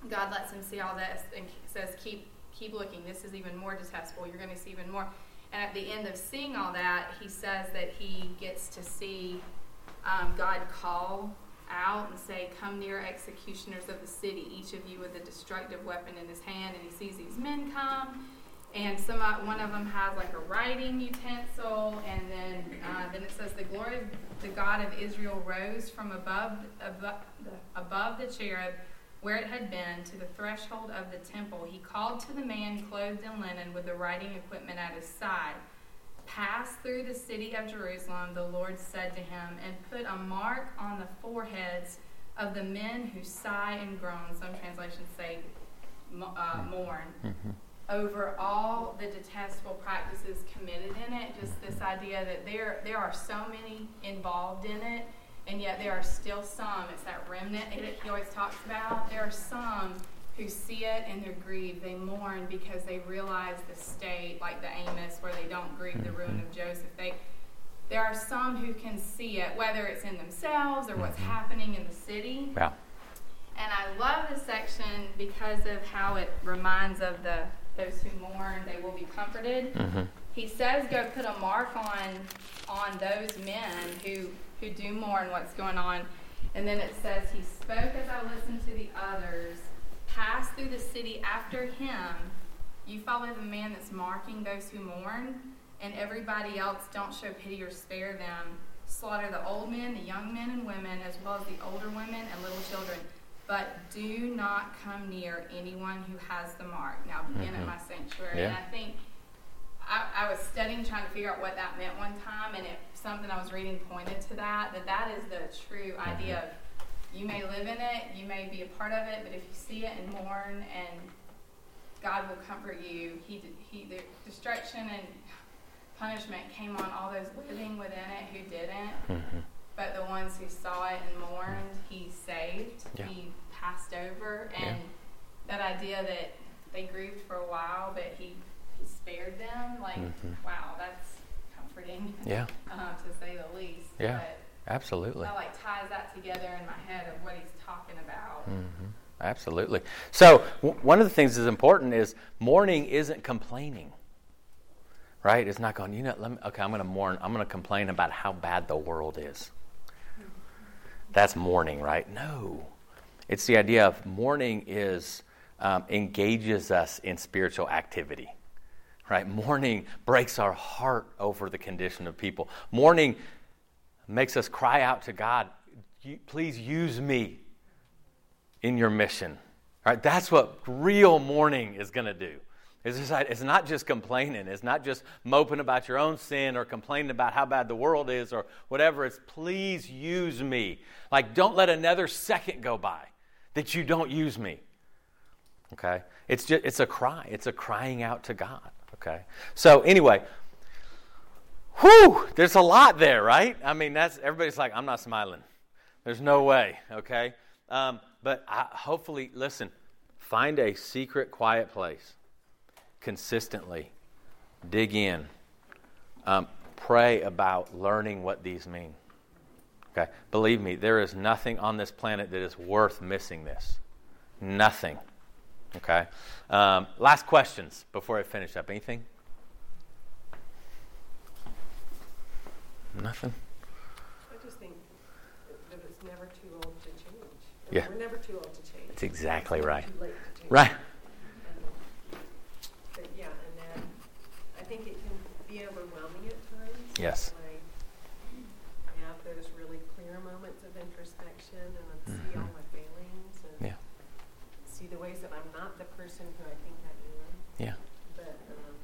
L: God lets him see all this and says, "Keep keep looking. This is even more detestable. You're going to see even more." And at the end of seeing all that, he says that he gets to see um, God call out and say, Come near, executioners of the city, each of you with a destructive weapon in his hand. And he sees these men come, and some one of them has like a writing utensil, and then uh, then it says, The glory of the God of Israel rose from above, above, above the cherub where it had been to the threshold of the temple. He called to the man clothed in linen with the writing equipment at his side. Pass through the city of Jerusalem, the Lord said to him, and put a mark on the foreheads of the men who sigh and groan. Some translations say uh, mourn.
A: Mm-hmm.
L: Over all the detestable practices committed in it, just this idea that there there are so many involved in it, and yet there are still some. It's that remnant that he always talks about. There are some who see it and they're grieved. They mourn because they realize the state, like the Amos, where they don't grieve the ruin of Joseph. They there are some who can see it, whether it's in themselves or what's
A: Mhm.
L: happening in the city.
A: Yeah.
L: And I love this section because of how it reminds of the those who mourn, they will be comforted.
A: Mm-hmm.
L: He says go put a mark on on those men who who do mourn what's going on. And then it says he spoke as I listened to the others, passed through the city after him, you follow the man that's marking those who mourn, and everybody else don't show pity or spare them. Slaughter the old men, the young men and women, as well as the older women and little children. But do not come near anyone who has the mark. Now begin
A: Mhm.
L: at my sanctuary.
A: Yeah.
L: And I think I, I was studying, trying to figure out what that meant one time, and it something I was reading pointed to that. That that is the true idea of you may live in it, you may be a part of it, but if you see it and mourn, and God will comfort you. He he the destruction and punishment came on all those living within it who didn't,
A: Mhm.
L: but the ones who saw it and mourned, He saved.
A: Yeah.
L: He passed over,
A: Yeah.
L: and that idea that they grieved for a while, but He spared them. Like,
A: Mhm.
L: wow, that's comforting.
A: Yeah.
L: Uh, to say the least.
A: Yeah.
L: But
A: Absolutely.
L: that like ties that together in my head of what he's talking about.
A: hmm Absolutely. So w- one of the things that's important is mourning isn't complaining. Right? It's not going. You know. Let me, okay, I'm going to mourn. I'm going to complain about how bad the world is. That's mourning, right? No. It's the idea of mourning is um, engages us in spiritual activity. Right? Mourning breaks our heart over the condition of people. Mourning makes us cry out to God, please use me in your mission. Right, that's what real mourning is going to do. It's, just, it's not just complaining. It's not just moping about your own sin or complaining about how bad the world is or whatever. It's please use me. Like, don't let another second go by that you don't use me. Okay? It's just it's a cry. It's a crying out to God. Okay? So anyway, whew, there's a lot there, right? I mean, that's everybody's like, I'm not smiling. There's no way, okay? Um, but I, hopefully, listen, find a secret, quiet place consistently. Dig in. Um, pray about learning what these mean. Okay? Believe me, there is nothing on this planet that is worth missing this. Nothing. Okay? Um, last questions before I finish up. Anything? Nothing?
M: I just think that- it's never too old to change.
A: Yeah.
M: We're never too old to change.
A: That's exactly right.
M: Too late to change.
A: Right.
M: Um, But yeah, and then I think it can be overwhelming at times.
A: Yes.
M: When I have those really clear moments of introspection and I see all
A: Mhm.
M: my failings and
A: Yeah.
M: see the ways that I'm not the person who I think I am.
A: Yeah.
M: But um,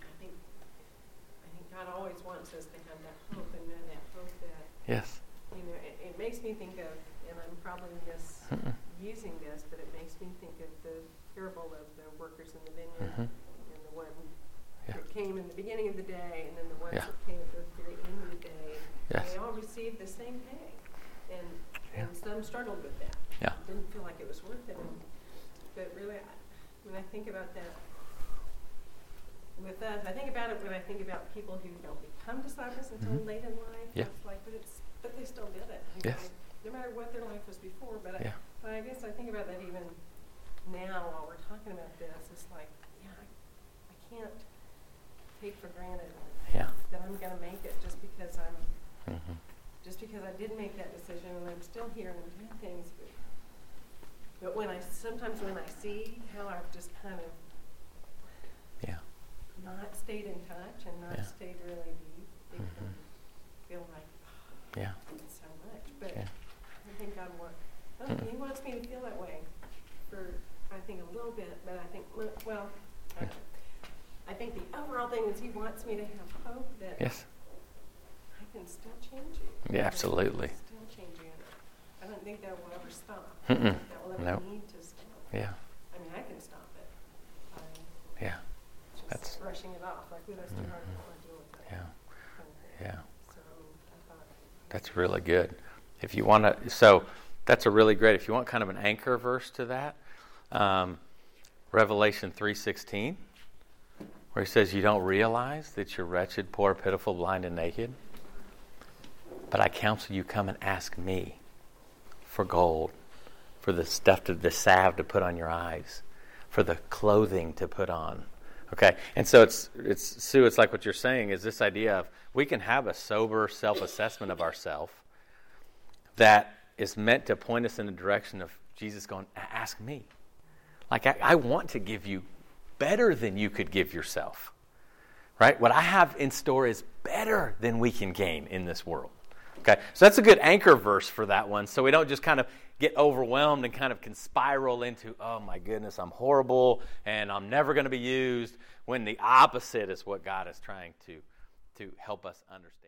M: I think I think God always wants us to have that hope and know that hope that
A: Yes.
M: you know it, it makes me think of, and I'm probably
A: Mm-mm.
M: misusing this, but it makes me think of the parable of the workers in the vineyard
A: Mhm.
M: and the one
A: Yeah.
M: that came in the beginning of the day, and then the ones
A: Yeah.
M: that came at the very end of the day.
A: Yes.
M: They all received the same pay, and
A: Yeah.
M: and some struggled with that.
A: Yeah.
M: Didn't feel like it was worth it. And, but really, I, when I think about that with us, I think about it when I think about people who don't become disciples until
A: Mhm.
M: late in life.
A: Yeah.
M: It's like, but it's but they still did it.
A: Yes.
M: No matter what their life was before, but
A: Yeah.
M: I, but I guess I think about that even now while we're talking about this. It's like, yeah, I, I can't take for granted
A: Yeah.
M: that I'm going to make it just because I'm
A: hmm
M: just because I did make that decision and I'm still here and I'm doing things. But, but when I sometimes when I see how I've just kind of
A: Yeah.
M: not stayed in touch and not
A: Yeah.
M: stayed really deep, it
A: Mhm.
M: can feel like
A: Yeah.
M: it's so much. But
A: Yeah.
M: I think God wants I don't know. He wants me to feel that way for I think a little bit, but I think well, I, think the overall thing is He wants me to have hope that
A: Yes.
M: I can still change you.
A: Yeah,
M: I
A: absolutely.
M: Still change you. I don't think that will ever stop.
A: Mm-mm.
M: that will ever
A: No.
M: need to stop.
A: Yeah.
M: I mean, I can stop it. by
A: Yeah.
M: just
A: That's-
M: brushing it off, like, that's too hard, I to deal with that.
A: Yeah.
M: kind of thing.
A: Yeah.
M: So, I mean, I thought,
A: That's really good. If you want to, so that's a really great. If you want kind of an anchor verse to that, um, Revelation three sixteen, where he says, "You don't realize that you're wretched, poor, pitiful, blind, and naked. But I counsel you come and ask me for gold, for the stuff to the salve to put on your eyes, for the clothing to put on." Okay, and so it's it's Sue. It's like what you're saying is this idea of we can have a sober self-assessment of ourselves that is meant to point us in the direction of Jesus going, ask me. Like I, I want to give you better than you could give yourself. Right? What I have in store is better than we can gain in this world. Okay? So that's a good anchor verse for that one. So we don't just kind of get overwhelmed and kind of can spiral into, oh my goodness, I'm horrible and I'm never going to be used, when the opposite is what God is trying to, to help us understand.